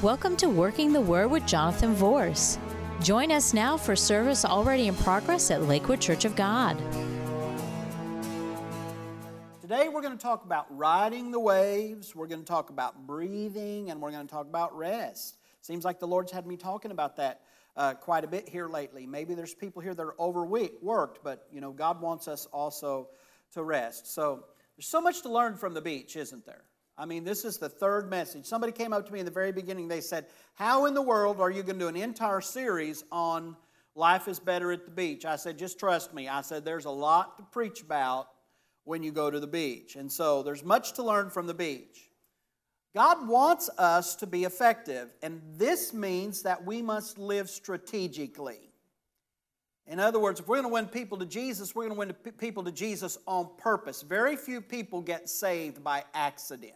Welcome to Working the Word with Jonathan Vorse. Join us now for service already in progress at Lakewood Church of God. Today we're going to talk about riding the waves, we're going to talk about breathing, and we're going to talk about rest. Seems like the Lord's had me talking about that uh, quite a bit here lately. Maybe there's people here that are overworked, but you know God wants us also to rest. So there's so much to learn from the beach, isn't there? I mean, this is the third message. Somebody came up to me in the very beginning. They said, How in the world are you going to do an entire series on life is better at the beach? I said, Just trust me. I said, There's a lot to preach about when you go to the beach. And so there's much to learn from the beach. God wants us to be effective, and this means that we must live strategically. In other words, if we're going to win people to Jesus, we're going to win people to Jesus on purpose. Very few people get saved by accident.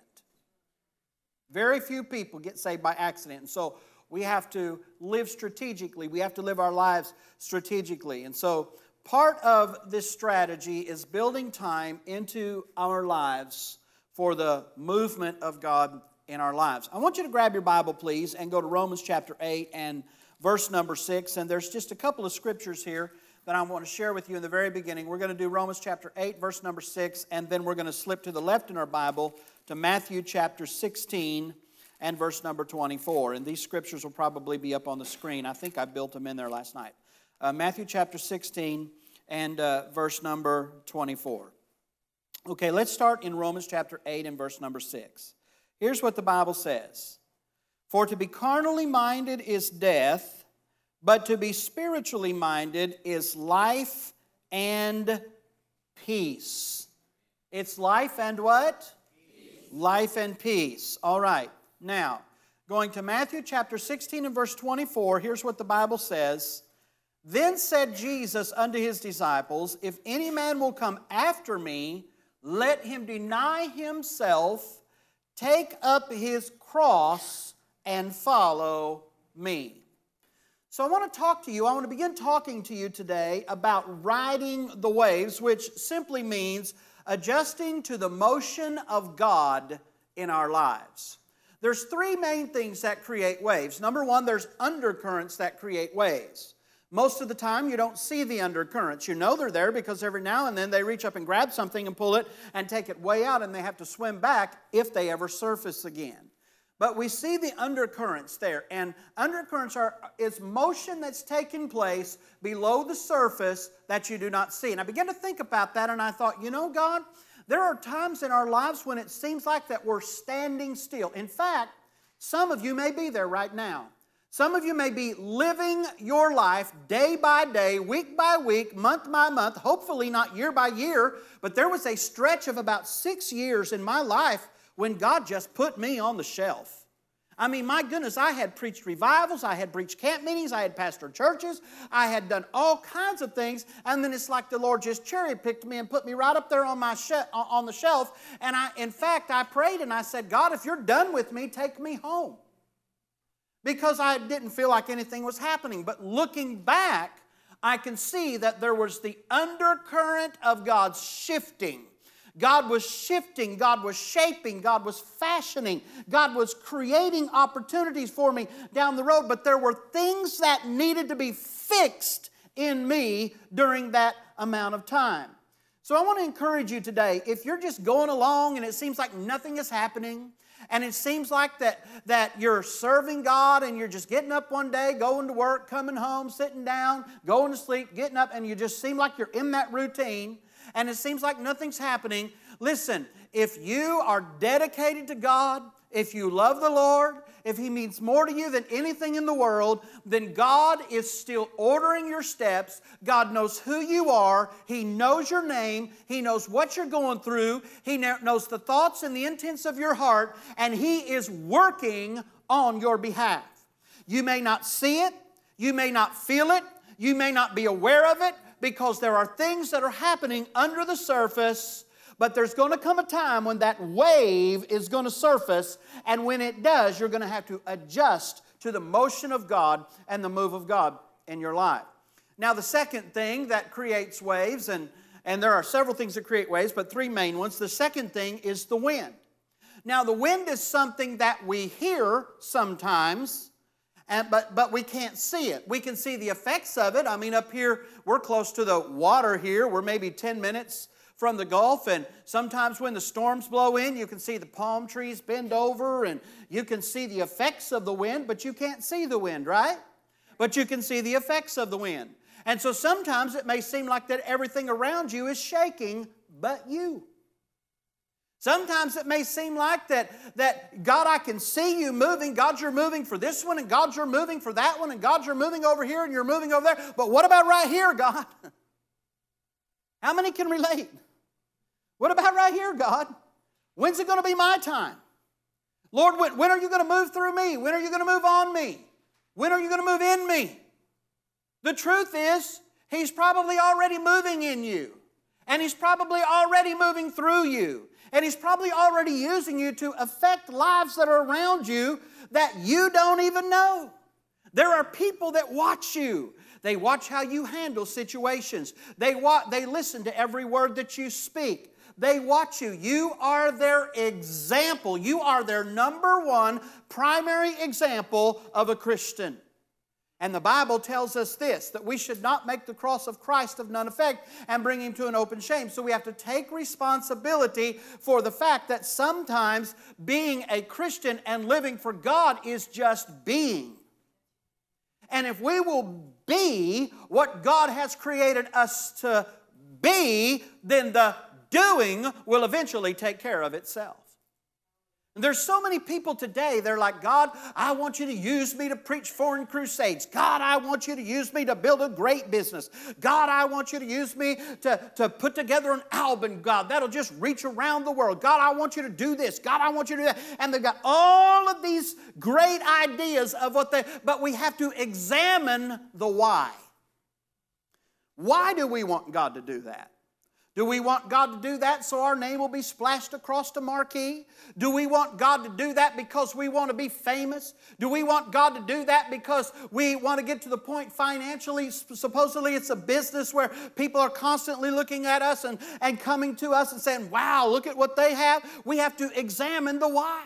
Very few people get saved by accident. And so we have to live strategically. We have to live our lives strategically. And so part of this strategy is building time into our lives for the movement of God in our lives. I want you to grab your Bible, please, and go to Romans chapter 8 and verse number 6. And there's just a couple of scriptures here that I want to share with you in the very beginning. We're going to do Romans chapter 8, verse number 6, and then we're going to slip to the left in our Bible to Matthew chapter 16 and verse number 24. And these scriptures will probably be up on the screen. I think I built them in there last night. Uh, Matthew chapter 16 and uh, verse number 24. Okay, let's start in Romans chapter 8 and verse number 6. Here's what the Bible says For to be carnally minded is death, but to be spiritually minded is life and peace. It's life and what? life and peace. All right. Now, going to Matthew chapter 16 and verse 24, here's what the Bible says. Then said Jesus unto his disciples, If any man will come after me, let him deny himself, take up his cross, and follow me. So, I want to talk to you, I want to begin talking to you today about riding the waves, which simply means adjusting to the motion of God in our lives. There's three main things that create waves. Number one, there's undercurrents that create waves. Most of the time, you don't see the undercurrents. You know they're there because every now and then they reach up and grab something and pull it and take it way out, and they have to swim back if they ever surface again. But we see the undercurrents there, and undercurrents are is motion that's taking place below the surface that you do not see. And I began to think about that, and I thought, you know, God, there are times in our lives when it seems like that we're standing still. In fact, some of you may be there right now. Some of you may be living your life day by day, week by week, month by month, hopefully not year by year, but there was a stretch of about six years in my life when God just put me on the shelf. I mean, my goodness, I had preached revivals, I had preached camp meetings, I had pastored churches, I had done all kinds of things, and then it's like the Lord just cherry picked me and put me right up there on my she- on the shelf. And I, in fact, I prayed and I said, God, if you're done with me, take me home, because I didn't feel like anything was happening. But looking back, I can see that there was the undercurrent of God's shifting God was shifting, God was shaping, God was fashioning, God was creating opportunities for me down the road, but there were things that needed to be fixed in me during that amount of time. So I want to encourage you today if you're just going along and it seems like nothing is happening, and it seems like that, that you're serving God and you're just getting up one day, going to work, coming home, sitting down, going to sleep, getting up, and you just seem like you're in that routine and it seems like nothing's happening, listen, if you are dedicated to God, if you love the Lord, if He means more to you than anything in the world, then God is still ordering your steps. God knows who you are. He knows your name. He knows what you're going through. He knows the thoughts and the intents of your heart, and He is working on your behalf. You may not see it, you may not feel it, you may not be aware of it, because there are things that are happening under the surface, but there's going to come a time when that wave is going to surface, and when it does, you're going to have to adjust to the motion of God and the move of God in your life. Now, the second thing that creates waves, and, and there are several things that create waves, but three main ones. The second thing is the wind. Now, the wind is something that we hear sometimes, and, but, but we can't see it. We can see the effects of it. I mean, up here, we're close to the water here. We're maybe 10 minutes from the Gulf, and sometimes when the storms blow in, you can see the palm trees bend over, and you can see the effects of the wind, but you can't see the wind, right? But you can see the effects of the wind. And so sometimes it may seem like that everything around you is shaking, but you. Sometimes it may seem like that, that God, I can see you moving. God, you're moving for this one, and God, you're moving for that one, and God, you're moving over here, and you're moving over there. But what about right here, God? How many can relate? What about right here, God? When's it going to be my time? Lord, when, when are you going to move through me? When are you going to move on me? When are you going to move in me? The truth is, He's probably already moving in you, and He's probably already moving through you. And He's probably already using you to affect lives that are around you that you don't even know. There are people that watch you. They watch how you handle situations. They, wa- they listen to every word that you speak. They watch you. You are their example. You are their number one primary example of a Christian. And the Bible tells us this that we should not make the cross of Christ of none effect and bring him to an open shame. So we have to take responsibility for the fact that sometimes being a Christian and living for God is just being. And if we will be what God has created us to be, then the doing will eventually take care of itself. There's so many people today, they're like, God, I want you to use me to preach foreign crusades. God, I want you to use me to build a great business. God, I want you to use me to, to put together an album, God, that'll just reach around the world. God, I want you to do this. God, I want you to do that. And they've got all of these great ideas of what they, but we have to examine the why. Why do we want God to do that? Do we want God to do that so our name will be splashed across the marquee? Do we want God to do that because we want to be famous? Do we want God to do that because we want to get to the point financially? Supposedly, it's a business where people are constantly looking at us and, and coming to us and saying, Wow, look at what they have. We have to examine the why.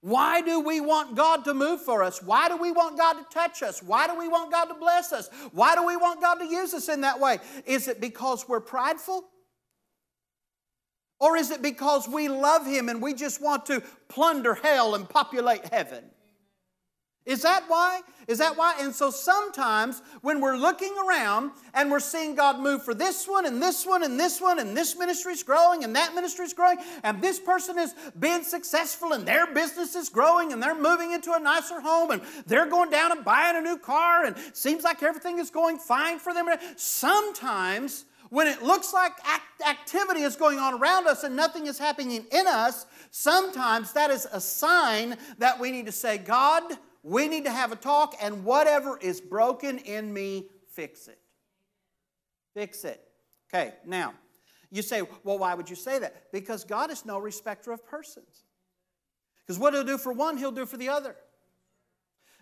Why do we want God to move for us? Why do we want God to touch us? Why do we want God to bless us? Why do we want God to use us in that way? Is it because we're prideful? Or is it because we love Him and we just want to plunder hell and populate heaven? Is that why? Is that why? And so sometimes when we're looking around and we're seeing God move for this one and this one and this one and this ministry's growing and that ministry's growing and this person is being successful and their business is growing and they're moving into a nicer home and they're going down and buying a new car and seems like everything is going fine for them. Sometimes when it looks like act- activity is going on around us and nothing is happening in us, sometimes that is a sign that we need to say, God, we need to have a talk, and whatever is broken in me, fix it. Fix it. Okay, now, you say, well, why would you say that? Because God is no respecter of persons. Because what He'll do for one, He'll do for the other.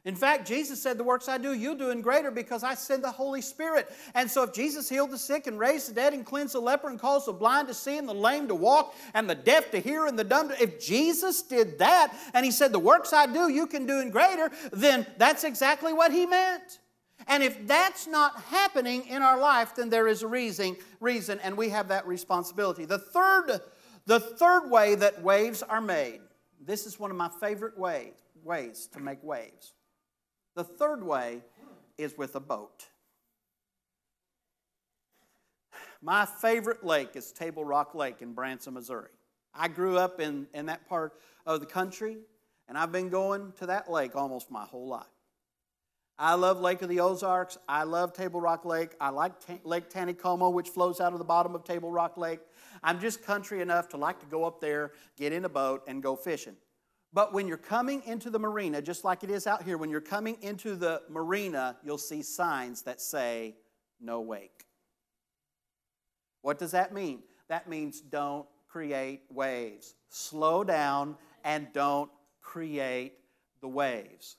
In fact, Jesus said, The works I do, you'll do in greater because I send the Holy Spirit. And so, if Jesus healed the sick and raised the dead and cleansed the leper and caused the blind to see and the lame to walk and the deaf to hear and the dumb to, if Jesus did that and he said, The works I do, you can do in greater, then that's exactly what he meant. And if that's not happening in our life, then there is a reason, reason and we have that responsibility. The third, the third way that waves are made, this is one of my favorite ways, ways to make waves. The third way is with a boat. My favorite lake is Table Rock Lake in Branson, Missouri. I grew up in, in that part of the country, and I've been going to that lake almost my whole life. I love Lake of the Ozarks. I love Table Rock Lake. I like Lake Taneycomo, which flows out of the bottom of Table Rock Lake. I'm just country enough to like to go up there, get in a boat, and go fishing. But when you're coming into the marina, just like it is out here, when you're coming into the marina, you'll see signs that say, no wake. What does that mean? That means don't create waves. Slow down and don't create the waves.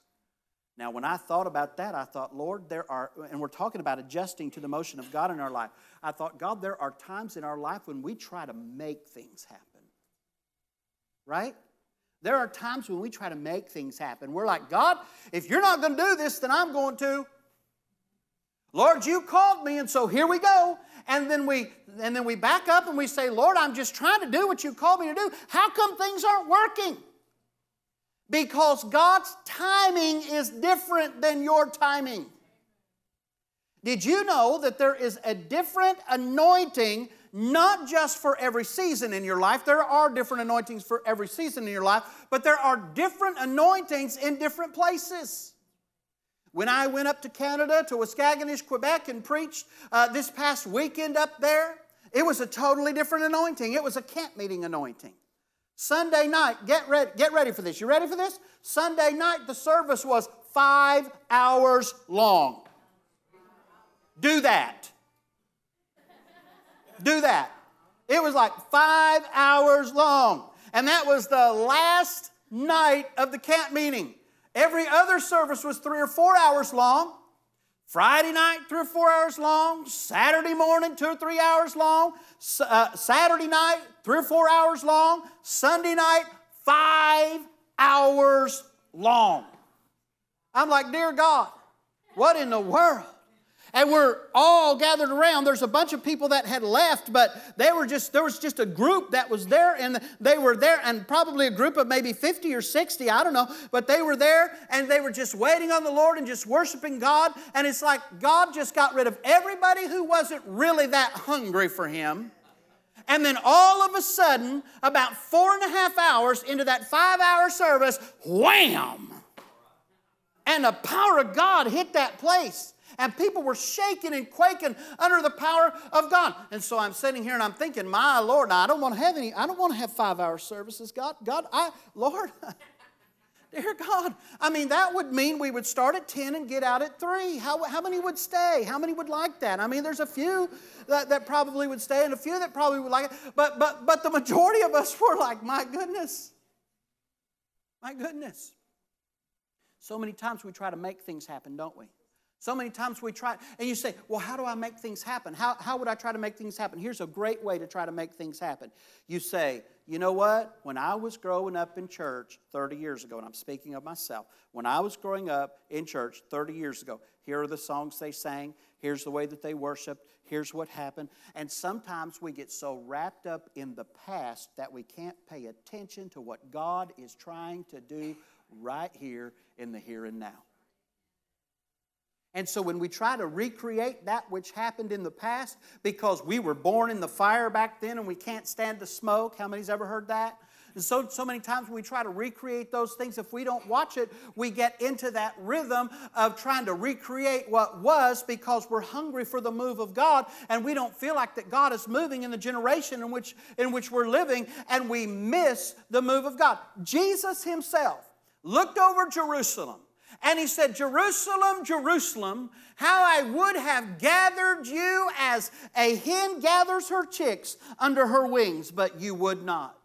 Now, when I thought about that, I thought, Lord, there are, and we're talking about adjusting to the motion of God in our life. I thought, God, there are times in our life when we try to make things happen. Right? There are times when we try to make things happen. We're like, God, if you're not going to do this, then I'm going to. Lord, you called me, and so here we go. And then we and then we back up and we say, Lord, I'm just trying to do what you called me to do. How come things aren't working? Because God's timing is different than your timing. Did you know that there is a different anointing, not just for every season in your life? There are different anointings for every season in your life, but there are different anointings in different places. When I went up to Canada, to Waskaganish, Quebec, and preached uh, this past weekend up there, it was a totally different anointing. It was a camp meeting anointing. Sunday night, get ready, get ready for this. You ready for this? Sunday night, the service was five hours long. Do that. Do that. It was like five hours long. And that was the last night of the camp meeting. Every other service was three or four hours long. Friday night, three or four hours long. Saturday morning, two or three hours long. Uh, Saturday night, three or four hours long. Sunday night, five hours long. I'm like, Dear God, what in the world? And we're all gathered around. There's a bunch of people that had left but they were just there was just a group that was there and they were there and probably a group of maybe 50 or 60 i don't know but they were there and they were just waiting on the lord and just worshiping god and it's like god just got rid of everybody who wasn't really that hungry for him. And then all of a sudden about four and a half hours into that five hour service wham! And the power of god hit that place and people were shaking and quaking under the power of God. And so I'm sitting here and I'm thinking, my Lord, I don't want to have any, I don't want to have five hour services. God, God, I, Lord, dear God, I mean, that would mean we would start at 10 and get out at 3. How, how many would stay? How many would like that? I mean, there's a few that, that probably would stay and a few that probably would like it. But, but, but the majority of us were like, my goodness, my goodness. So many times we try to make things happen, don't we? So many times we try, and you say, Well, how do I make things happen? How, how would I try to make things happen? Here's a great way to try to make things happen. You say, You know what? When I was growing up in church 30 years ago, and I'm speaking of myself, when I was growing up in church 30 years ago, here are the songs they sang, here's the way that they worshiped, here's what happened. And sometimes we get so wrapped up in the past that we can't pay attention to what God is trying to do right here in the here and now. And so when we try to recreate that which happened in the past, because we were born in the fire back then and we can't stand the smoke, how many's ever heard that? And so, so many times when we try to recreate those things, if we don't watch it, we get into that rhythm of trying to recreate what was because we're hungry for the move of God and we don't feel like that God is moving in the generation in which, in which we're living and we miss the move of God. Jesus Himself looked over Jerusalem and he said, Jerusalem, Jerusalem, how I would have gathered you as a hen gathers her chicks under her wings, but you would not.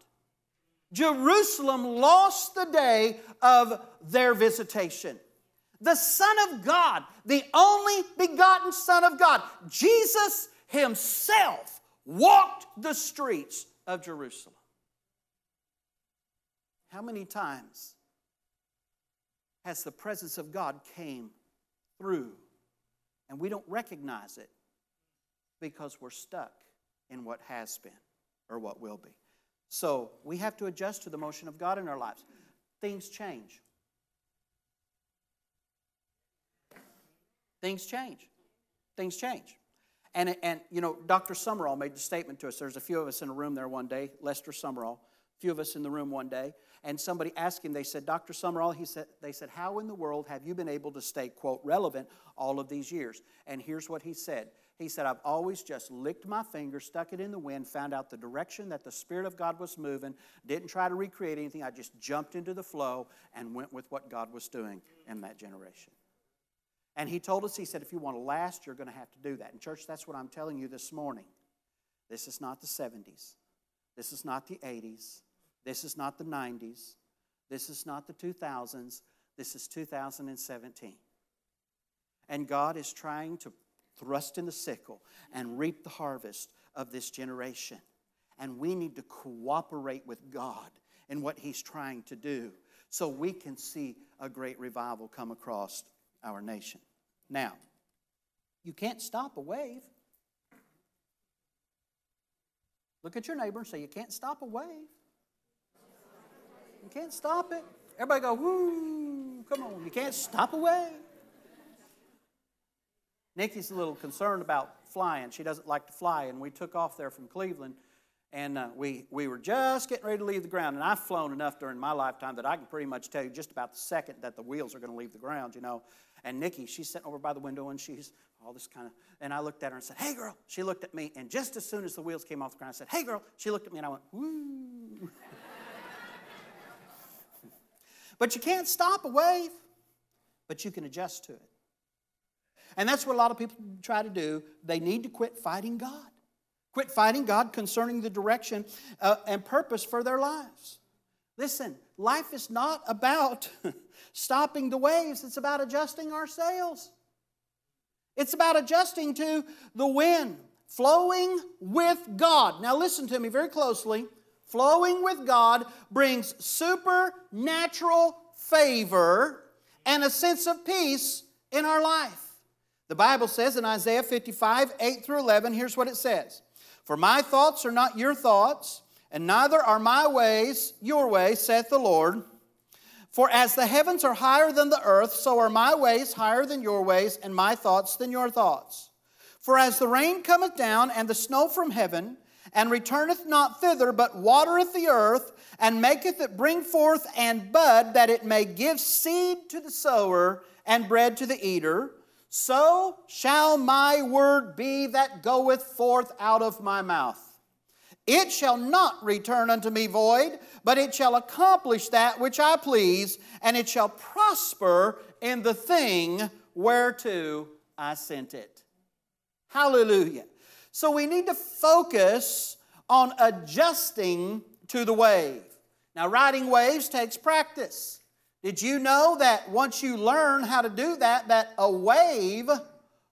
Jerusalem lost the day of their visitation. The Son of God, the only begotten Son of God, Jesus Himself walked the streets of Jerusalem. How many times as the presence of God came through. And we don't recognize it because we're stuck in what has been or what will be. So we have to adjust to the motion of God in our lives. Things change. Things change. Things change. And, and you know, Dr. Sumrall made the statement to us. There's a few of us in a room there one day, Lester Sumrall, a few of us in the room one day, and somebody asked him, they said, Dr. Sumrall, he said, they said, how in the world have you been able to stay, quote, relevant all of these years? And here's what he said. He said, I've always just licked my finger, stuck it in the wind, found out the direction that the Spirit of God was moving, didn't try to recreate anything. I just jumped into the flow and went with what God was doing in that generation. And he told us, he said, if you want to last, you're going to have to do that. And, church, that's what I'm telling you this morning. This is not the 70s. This is not the 80s. This is not the 90s. This is not the 2000s. This is 2017. And God is trying to thrust in the sickle and reap the harvest of this generation. And we need to cooperate with God in what He's trying to do so we can see a great revival come across our nation. Now, you can't stop a wave. Look at your neighbor and say, You can't stop a wave. You can't stop it. Everybody go, Woo, come on. You can't stop a wave. Nikki's a little concerned about flying. She doesn't like to fly, and we took off there from Cleveland and uh, we, we were just getting ready to leave the ground. And I've flown enough during my lifetime that I can pretty much tell you just about the second that the wheels are going to leave the ground, you know. And Nikki, she's sitting over by the window and she's all this kind of, and I looked at her and said, Hey girl. She looked at me, and just as soon as the wheels came off the ground, I said, Hey girl. She looked at me and I went, Woo. But you can't stop a wave, but you can adjust to it. And that's what a lot of people try to do. They need to quit fighting God. Quit fighting God concerning the direction uh, and purpose for their lives. Listen, life is not about stopping the waves, it's about adjusting our sails. It's about adjusting to the wind, flowing with God. Now, listen to me very closely. Flowing with God brings supernatural favor and a sense of peace in our life. The Bible says in Isaiah 55, 8 through 11, here's what it says for my thoughts are not your thoughts, and neither are my ways your ways, saith the Lord. For as the heavens are higher than the earth, so are my ways higher than your ways, and my thoughts than your thoughts. For as the rain cometh down, and the snow from heaven, and returneth not thither, but watereth the earth, and maketh it bring forth and bud, that it may give seed to the sower and bread to the eater, so shall my word be that goeth forth out of my mouth. It shall not return unto me void, but it shall accomplish that which I please, and it shall prosper in the thing whereto I sent it. Hallelujah. So we need to focus on adjusting to the wave. Now, riding waves takes practice. Did you know that once you learn how to do that, that a wave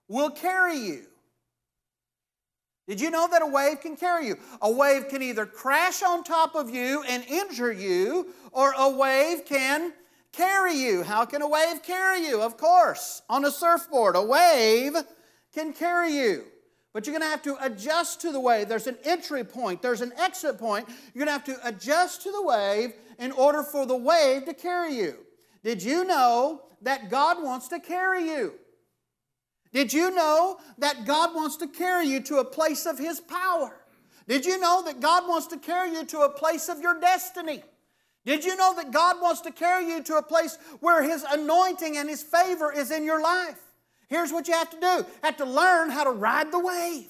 will carry you? Did you know that a wave can carry you? A wave can either crash on top of you and injure you, or a wave can carry you. How can a wave carry you? Of course, on a surfboard, a wave can carry you. But you're going to have to adjust to the wave. There's an entry point, there's an exit point. You're going to have to adjust to the wave in order for the wave to carry you. Did you know that God wants to carry you? Did you know that God wants to carry you to a place of His power? Did you know that God wants to carry you to a place of your destiny? Did you know that God wants to carry you to a place where His anointing and His favor is in your life? Here's what you have to do have to learn how to ride the wave.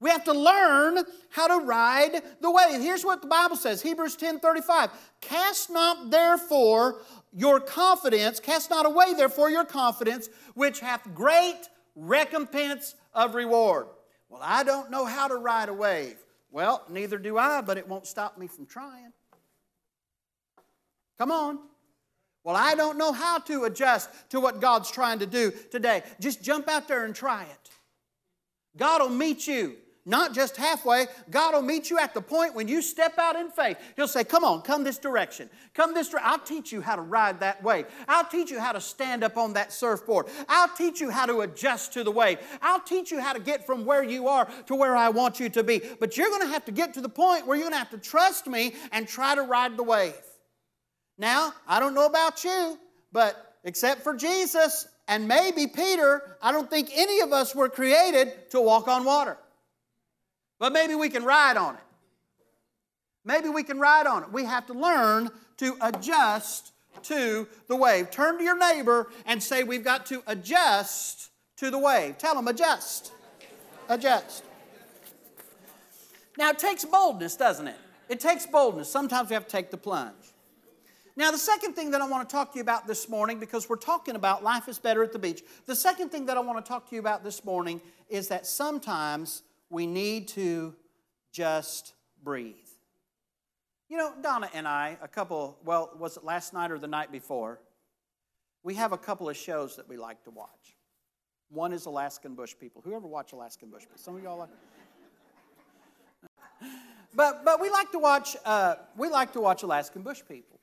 We have to learn how to ride the wave. Here's what the Bible says Hebrews 10 35. Cast not therefore your confidence, cast not away therefore your confidence, which hath great recompense of reward. Well, I don't know how to ride a wave. Well, neither do I, but it won't stop me from trying. Come on. Well, I don't know how to adjust to what God's trying to do today. Just jump out there and try it. God will meet you not just halfway. God will meet you at the point when you step out in faith. He'll say, Come on, come this direction. Come this direction. I'll teach you how to ride that wave. I'll teach you how to stand up on that surfboard. I'll teach you how to adjust to the wave. I'll teach you how to get from where you are to where I want you to be. But you're going to have to get to the point where you're going to have to trust me and try to ride the wave. Now, I don't know about you, but except for Jesus and maybe Peter, I don't think any of us were created to walk on water. But maybe we can ride on it. Maybe we can ride on it. We have to learn to adjust to the wave. Turn to your neighbor and say, We've got to adjust to the wave. Tell them, adjust. Adjust. Now, it takes boldness, doesn't it? It takes boldness. Sometimes we have to take the plunge. Now, the second thing that I want to talk to you about this morning, because we're talking about life is better at the beach, the second thing that I want to talk to you about this morning is that sometimes we need to just breathe. You know, Donna and I, a couple, well, was it last night or the night before? We have a couple of shows that we like to watch. One is Alaskan Bush People. Whoever watch Alaskan Bush People? Some of y'all like. but but we like to watch uh, we like to watch Alaskan Bush People.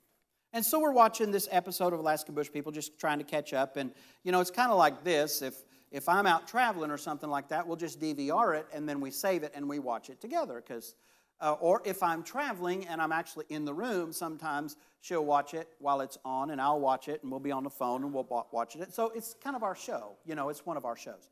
And so we're watching this episode of Alaskan Bush People, just trying to catch up. And you know, it's kind of like this. If if I'm out traveling or something like that, we'll just DVR it and then we save it and we watch it together. Because, uh, or if I'm traveling and I'm actually in the room, sometimes she'll watch it while it's on and I'll watch it and we'll be on the phone and we'll watch it. So it's kind of our show. You know, it's one of our shows.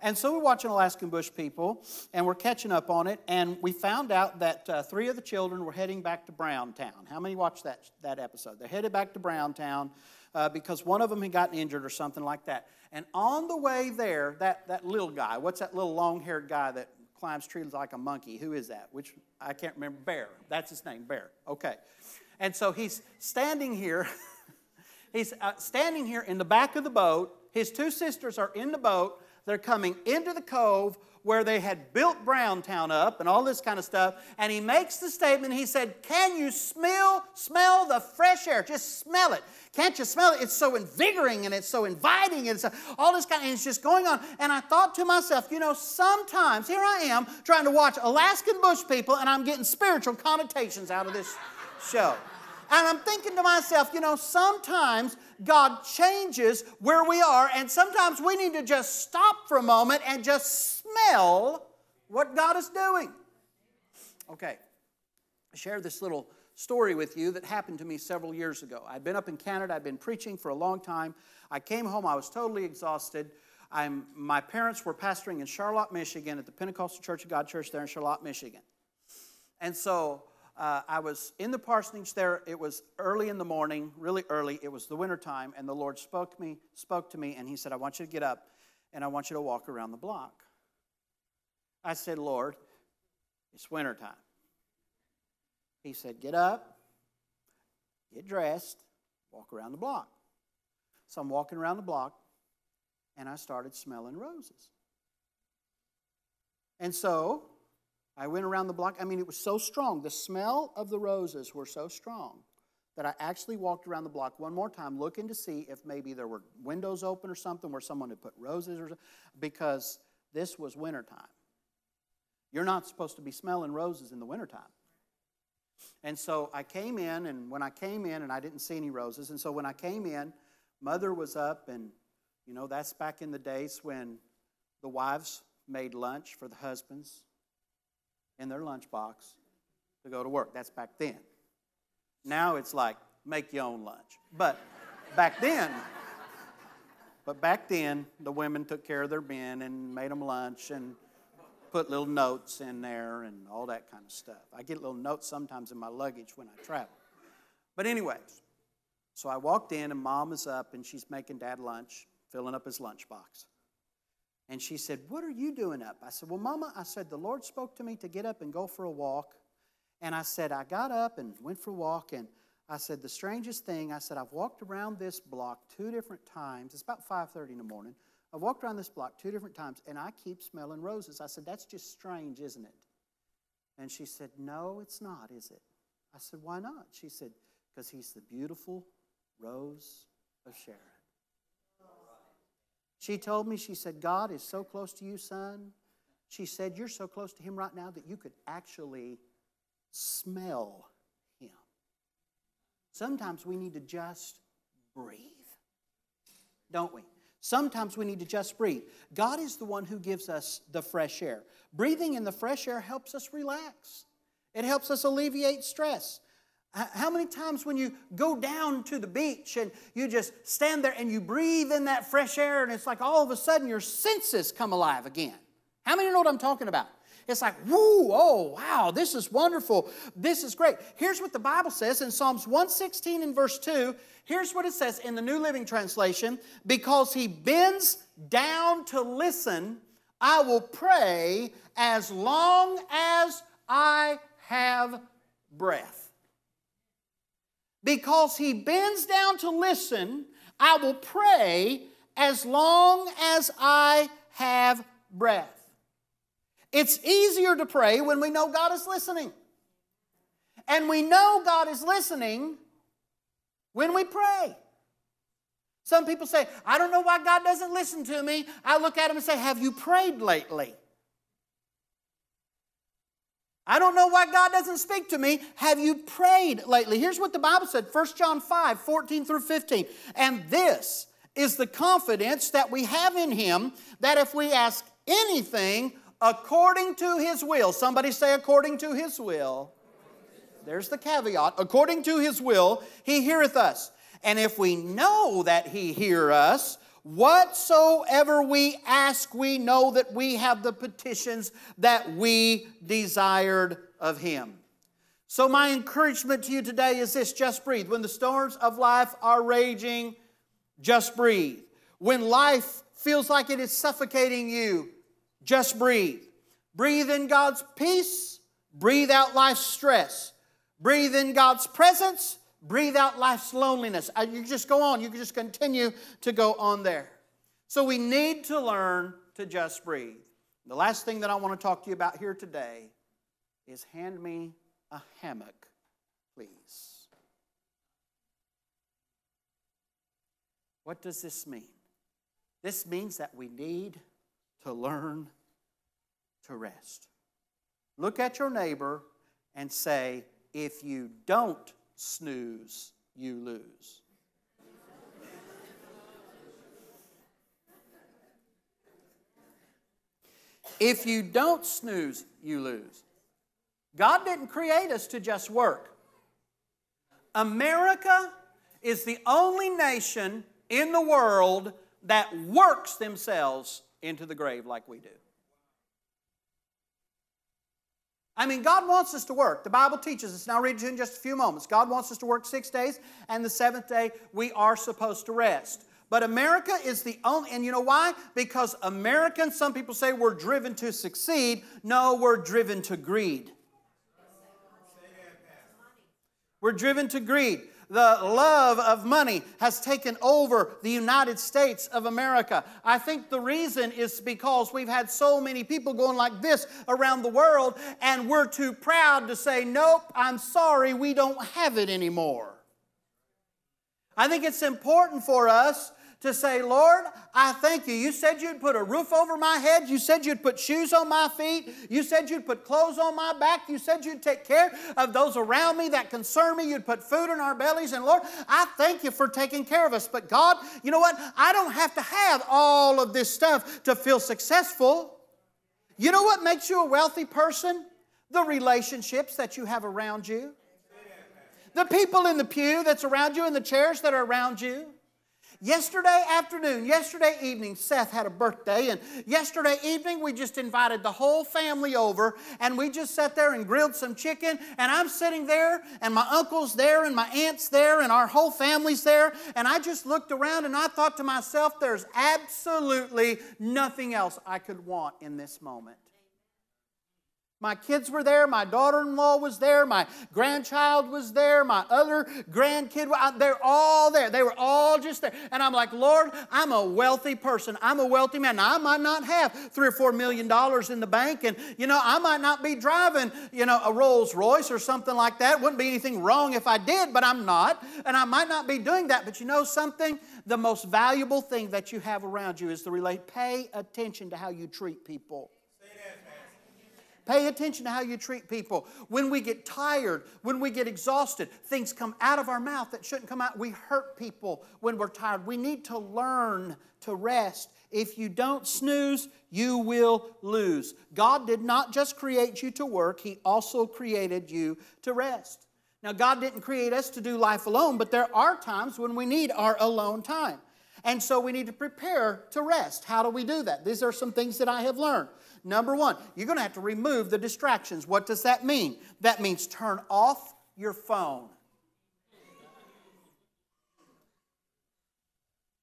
And so we're watching Alaskan Bush People, and we're catching up on it. And we found out that uh, three of the children were heading back to Browntown. How many watched that, that episode? They're headed back to Browntown uh, because one of them had gotten injured or something like that. And on the way there, that, that little guy, what's that little long haired guy that climbs trees like a monkey? Who is that? Which I can't remember. Bear. That's his name, Bear. Okay. And so he's standing here. he's uh, standing here in the back of the boat. His two sisters are in the boat they're coming into the cove where they had built Browntown up and all this kind of stuff. And he makes the statement, he said, Can you smell, smell the fresh air? Just smell it. Can't you smell it? It's so invigorating and it's so inviting and it's all this kind of, and it's just going on. And I thought to myself, you know, sometimes here I am trying to watch Alaskan bush people and I'm getting spiritual connotations out of this show. And I'm thinking to myself, you know, sometimes God changes where we are, and sometimes we need to just stop for a moment and just smell what God is doing. Okay, I share this little story with you that happened to me several years ago. I'd been up in Canada, I'd been preaching for a long time. I came home, I was totally exhausted. I'm, my parents were pastoring in Charlotte, Michigan at the Pentecostal Church of God Church there in Charlotte, Michigan. And so uh, I was in the parsonage there. It was early in the morning, really early. It was the winter time, and the Lord spoke me, spoke to me, and He said, "I want you to get up, and I want you to walk around the block." I said, "Lord, it's winter time." He said, "Get up, get dressed, walk around the block." So I'm walking around the block, and I started smelling roses. And so I went around the block. I mean, it was so strong. The smell of the roses were so strong that I actually walked around the block one more time looking to see if maybe there were windows open or something where someone had put roses or because this was wintertime. You're not supposed to be smelling roses in the wintertime. And so I came in, and when I came in, and I didn't see any roses, and so when I came in, mother was up, and you know, that's back in the days when the wives made lunch for the husbands in their lunchbox to go to work. That's back then. Now it's like make your own lunch. But back then, but back then, the women took care of their men and made them lunch and put little notes in there and all that kind of stuff. I get little notes sometimes in my luggage when I travel. But, anyways, so I walked in and mom is up and she's making dad lunch, filling up his lunchbox. And she said, What are you doing up? I said, Well, Mama, I said, the Lord spoke to me to get up and go for a walk. And I said, I got up and went for a walk. And I said, The strangest thing, I said, I've walked around this block two different times. It's about 5:30 in the morning. I've walked around this block two different times, and I keep smelling roses. I said, That's just strange, isn't it? And she said, No, it's not, is it? I said, Why not? She said, Because he's the beautiful rose of Sharon. She told me, she said, God is so close to you, son. She said, You're so close to him right now that you could actually smell him. Sometimes we need to just breathe, don't we? Sometimes we need to just breathe. God is the one who gives us the fresh air. Breathing in the fresh air helps us relax, it helps us alleviate stress. How many times when you go down to the beach and you just stand there and you breathe in that fresh air and it's like all of a sudden your senses come alive again? How many know what I'm talking about? It's like, whoo, oh, wow, this is wonderful. This is great. Here's what the Bible says in Psalms 116 and verse 2. Here's what it says in the New Living Translation Because he bends down to listen, I will pray as long as I have breath. Because he bends down to listen, I will pray as long as I have breath. It's easier to pray when we know God is listening. And we know God is listening when we pray. Some people say, I don't know why God doesn't listen to me. I look at him and say, Have you prayed lately? I don't know why God doesn't speak to me. Have you prayed lately? Here's what the Bible said 1 John 5 14 through 15. And this is the confidence that we have in Him that if we ask anything according to His will, somebody say, according to His will. There's the caveat. According to His will, He heareth us. And if we know that He hear us, Whatsoever we ask, we know that we have the petitions that we desired of Him. So, my encouragement to you today is this just breathe. When the storms of life are raging, just breathe. When life feels like it is suffocating you, just breathe. Breathe in God's peace, breathe out life's stress. Breathe in God's presence, breathe out life's loneliness. Uh, you just go on, you can just continue to go on there. So we need to learn to just breathe. The last thing that I want to talk to you about here today is hand me a hammock, please. What does this mean? This means that we need to learn to rest. Look at your neighbor and say, if you don't snooze, you lose. if you don't snooze, you lose. God didn't create us to just work. America is the only nation in the world that works themselves into the grave like we do. I mean, God wants us to work. The Bible teaches us. Now, read you in just a few moments. God wants us to work six days, and the seventh day we are supposed to rest. But America is the only, and you know why? Because Americans, some people say we're driven to succeed. No, we're driven to greed. We're driven to greed the love of money has taken over the United States of America. I think the reason is because we've had so many people going like this around the world, and we're too proud to say, Nope, I'm sorry, we don't have it anymore. I think it's important for us to say, Lord, I thank you. You said you'd put a roof over my head. You said you'd put shoes on my feet. You said you'd put clothes on my back. You said you'd take care of those around me that concern me. You'd put food in our bellies. And Lord, I thank you for taking care of us. But God, you know what? I don't have to have all of this stuff to feel successful. You know what makes you a wealthy person? The relationships that you have around you. The people in the pew that's around you and the chairs that are around you. Yesterday afternoon, yesterday evening, Seth had a birthday, and yesterday evening we just invited the whole family over, and we just sat there and grilled some chicken. And I'm sitting there, and my uncle's there, and my aunt's there, and our whole family's there. And I just looked around and I thought to myself, there's absolutely nothing else I could want in this moment. My kids were there, my daughter in law was there, my grandchild was there, my other grandkid, they're all there. They were all just there. And I'm like, Lord, I'm a wealthy person. I'm a wealthy man. Now, I might not have three or four million dollars in the bank, and, you know, I might not be driving, you know, a Rolls Royce or something like that. Wouldn't be anything wrong if I did, but I'm not. And I might not be doing that. But you know something? The most valuable thing that you have around you is to relate. Pay attention to how you treat people. Pay attention to how you treat people. When we get tired, when we get exhausted, things come out of our mouth that shouldn't come out. We hurt people when we're tired. We need to learn to rest. If you don't snooze, you will lose. God did not just create you to work, He also created you to rest. Now, God didn't create us to do life alone, but there are times when we need our alone time. And so we need to prepare to rest. How do we do that? These are some things that I have learned. Number one, you're going to have to remove the distractions. What does that mean? That means turn off your phone.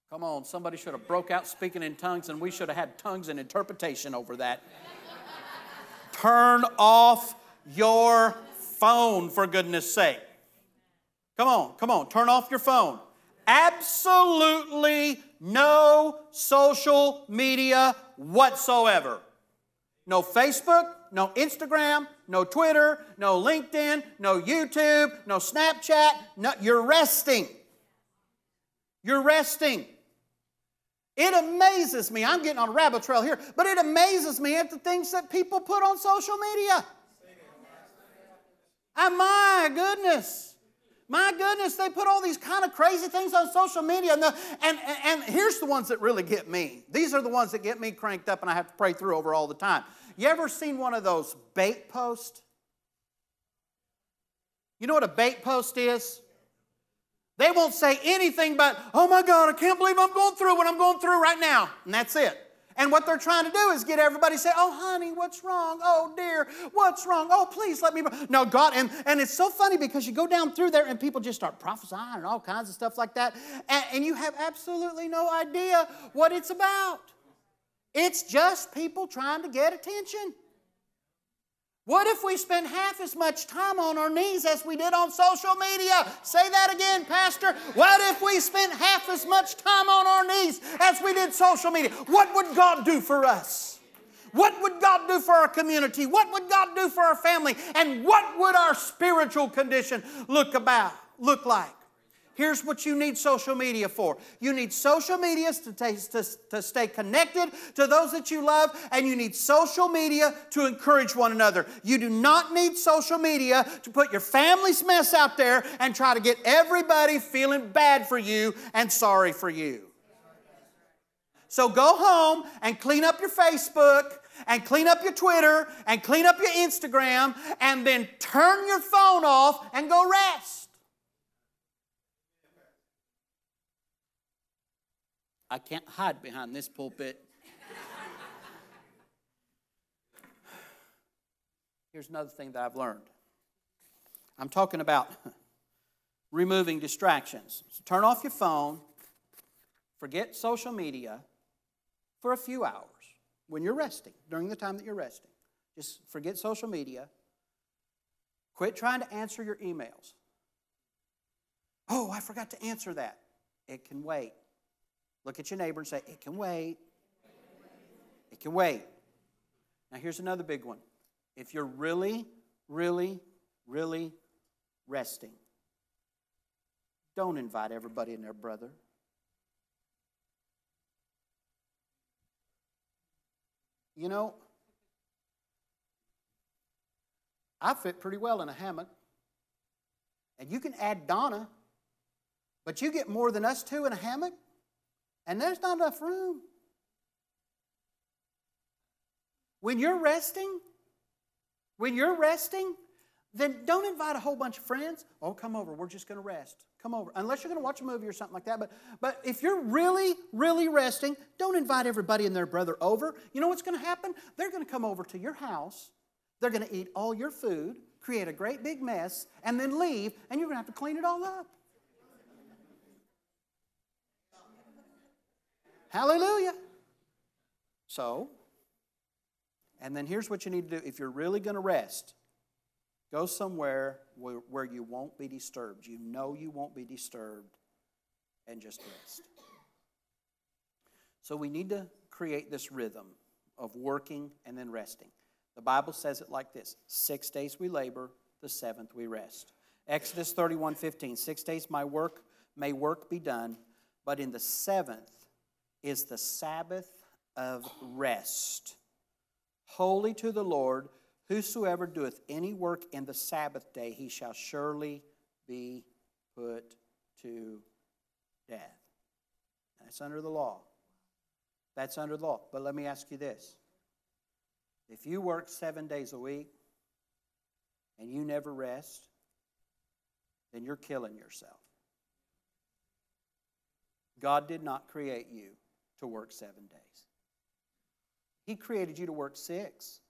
Come on, somebody should have broke out speaking in tongues and we should have had tongues and interpretation over that. turn off your phone for goodness sake. Come on, come on, turn off your phone. Absolutely no social media whatsoever. No Facebook, no Instagram, no Twitter, no LinkedIn, no YouTube, no Snapchat. No, you're resting. You're resting. It amazes me. I'm getting on a rabbit trail here, but it amazes me at the things that people put on social media. And my goodness, my goodness, they put all these kind of crazy things on social media. And, the, and, and here's the ones that really get me. These are the ones that get me cranked up and I have to pray through over all the time. You ever seen one of those bait posts? You know what a bait post is? They won't say anything but, oh my God, I can't believe I'm going through what I'm going through right now. And that's it. And what they're trying to do is get everybody to say, Oh, honey, what's wrong? Oh, dear, what's wrong? Oh, please let me. No, God, and, and it's so funny because you go down through there and people just start prophesying and all kinds of stuff like that. And, and you have absolutely no idea what it's about. It's just people trying to get attention. What if we spent half as much time on our knees as we did on social media? Say that again, Pastor. What if we spent half as much time on our knees as we did social media? What would God do for us? What would God do for our community? What would God do for our family? And what would our spiritual condition look about look like? Here's what you need social media for. You need social media to, to, to stay connected to those that you love, and you need social media to encourage one another. You do not need social media to put your family's mess out there and try to get everybody feeling bad for you and sorry for you. So go home and clean up your Facebook and clean up your Twitter and clean up your Instagram and then turn your phone off and go rest. I can't hide behind this pulpit. Here's another thing that I've learned I'm talking about removing distractions. So turn off your phone, forget social media for a few hours when you're resting, during the time that you're resting. Just forget social media. Quit trying to answer your emails. Oh, I forgot to answer that. It can wait. Look at your neighbor and say, It can wait. It can wait. Now, here's another big one. If you're really, really, really resting, don't invite everybody and their brother. You know, I fit pretty well in a hammock. And you can add Donna, but you get more than us two in a hammock? And there's not enough room. When you're resting, when you're resting, then don't invite a whole bunch of friends. Oh, come over. We're just going to rest. Come over. Unless you're going to watch a movie or something like that. But, but if you're really, really resting, don't invite everybody and their brother over. You know what's going to happen? They're going to come over to your house. They're going to eat all your food, create a great big mess, and then leave, and you're going to have to clean it all up. Hallelujah. So, and then here's what you need to do if you're really going to rest, go somewhere where, where, you won't be disturbed. You know you won't be disturbed, and just rest. So, we need to create this rhythm of working and then resting. The Bible says it like this Six days we labor, the seventh we rest. Exodus 31 15. Six days my work may work be done, but in the seventh is the Sabbath of rest. Holy to the Lord, whosoever doeth any work in the Sabbath day, he shall surely be put to death. That's under the law. That's under the law. But let me ask you this if you work seven days a week and you never rest, then you're killing yourself. God did not create you to work seven days. He created you to work six.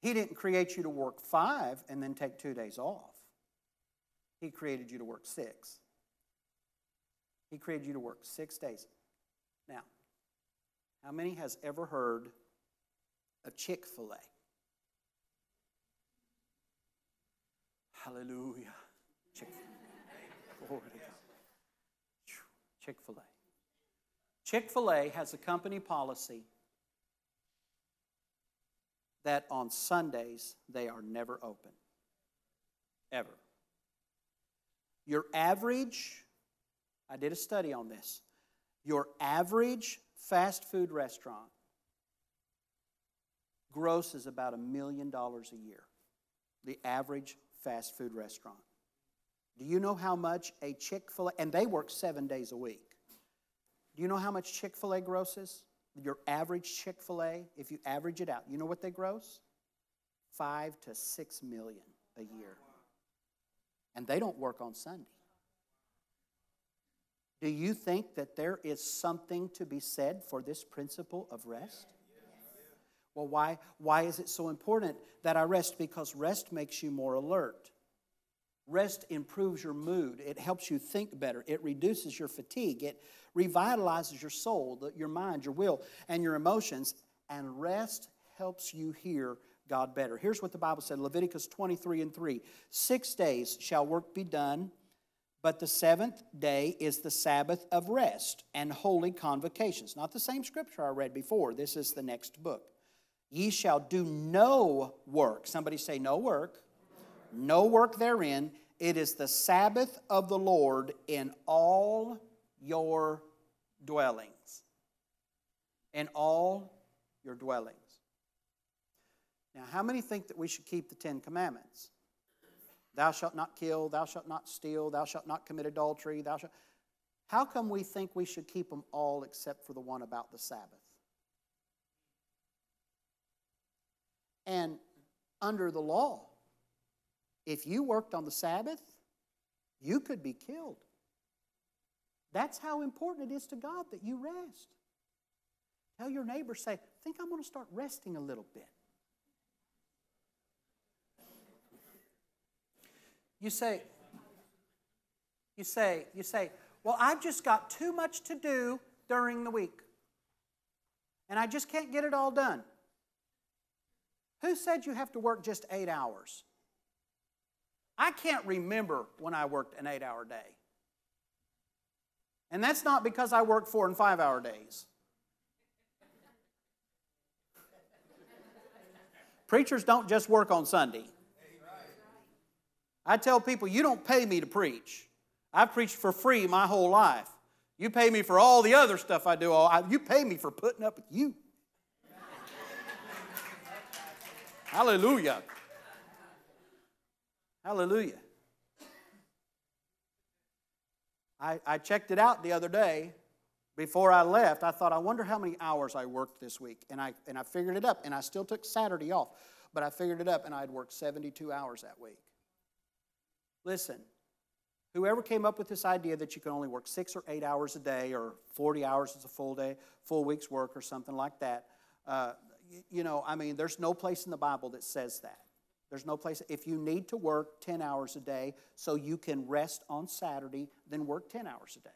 He didn't create you to work five and then take two days off. He created you to work six. He created you to work six days. Now, how many has ever heard of Chick fil A? Hallelujah. Chick fil A. Chick fil A. Chick fil A has a company policy that on Sundays they are never open. Ever. Your average, I did a study on this, your average fast food restaurant grosses about a million dollars a year. The average fast food restaurant. Do you know how much a Chick fil A, and they work seven days a week. Do you know how much Chick fil A grosses? Your average Chick fil A, if you average it out, you know what they gross? Five to six million a year. And they don't work on Sunday. Do you think that there is something to be said for this principle of rest? Well, why, why is it so important that I rest? Because rest makes you more alert. Rest improves your mood. It helps you think better. It reduces your fatigue. It revitalizes your soul, your mind, your will, and your emotions. And rest helps you hear God better. Here's what the Bible said Leviticus 23 and 3 Six days shall work be done, but the seventh day is the Sabbath of rest and holy convocations. Not the same scripture I read before. This is the next book. Ye shall do no work. Somebody say, no work. No work therein. It is the Sabbath of the Lord in all your dwellings. In all your dwellings. Now, how many think that we should keep the Ten Commandments? Thou shalt not kill, thou shalt not steal, thou shalt not commit adultery, thou shalt. How come we think we should keep them all except for the one about the Sabbath? And under the law, if you worked on the Sabbath, you could be killed. That's how important it is to God that you rest. Tell your neighbor, say, think I'm going to start resting a little bit. You say, you say, you say, well, I've just got too much to do during the week. And I just can't get it all done. Who said you have to work just eight hours? I can't remember when I worked an eight hour day. And that's not because I work four and five hour days. Preachers don't just work on Sunday. I tell people, you don't pay me to preach. I've preached for free my whole life. You pay me for all the other stuff I do. All You pay me for putting up with you. Hallelujah. Hallelujah. I, I checked it out the other day. Before I left, I thought, I wonder how many hours I worked this week. And I, and I figured it up, and I still took Saturday off. But I figured it up, and I'd worked 72 hours that week. Listen, whoever came up with this idea that you can only work six or eight hours a day, or 40 hours is a full day, full week's work, or something like that, uh, you know, I mean, there's no place in the Bible that says that. There's no place. If you need to work 10 hours a day so you can rest on Saturday, then work 10 hours a day.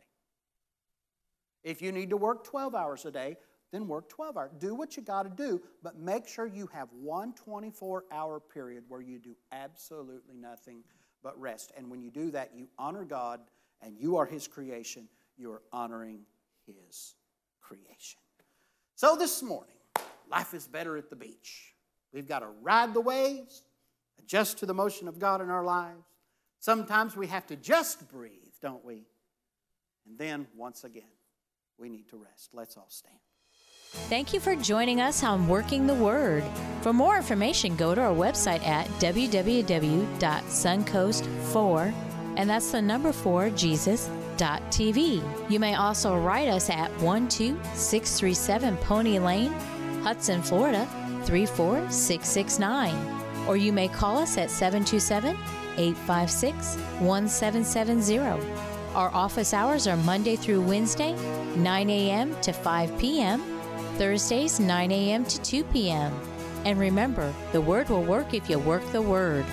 If you need to work 12 hours a day, then work 12 hours. Do what you got to do, but make sure you have one 24 hour period where you do absolutely nothing but rest. And when you do that, you honor God and you are His creation. You are honoring His creation. So this morning, Life is better at the beach. We've got to ride the waves, adjust to the motion of God in our lives. Sometimes we have to just breathe, don't we? And then, once again, we need to rest. Let's all stand. Thank you for joining us on Working the Word. For more information, go to our website at www.suncoast4, and that's the number 4 Jesus.tv. You may also write us at 12637 Pony Lane, Hudson, Florida 34669. Or you may call us at 727 856 1770. Our office hours are Monday through Wednesday, 9 a.m. to 5 p.m., Thursdays, 9 a.m. to 2 p.m. And remember, the Word will work if you work the Word.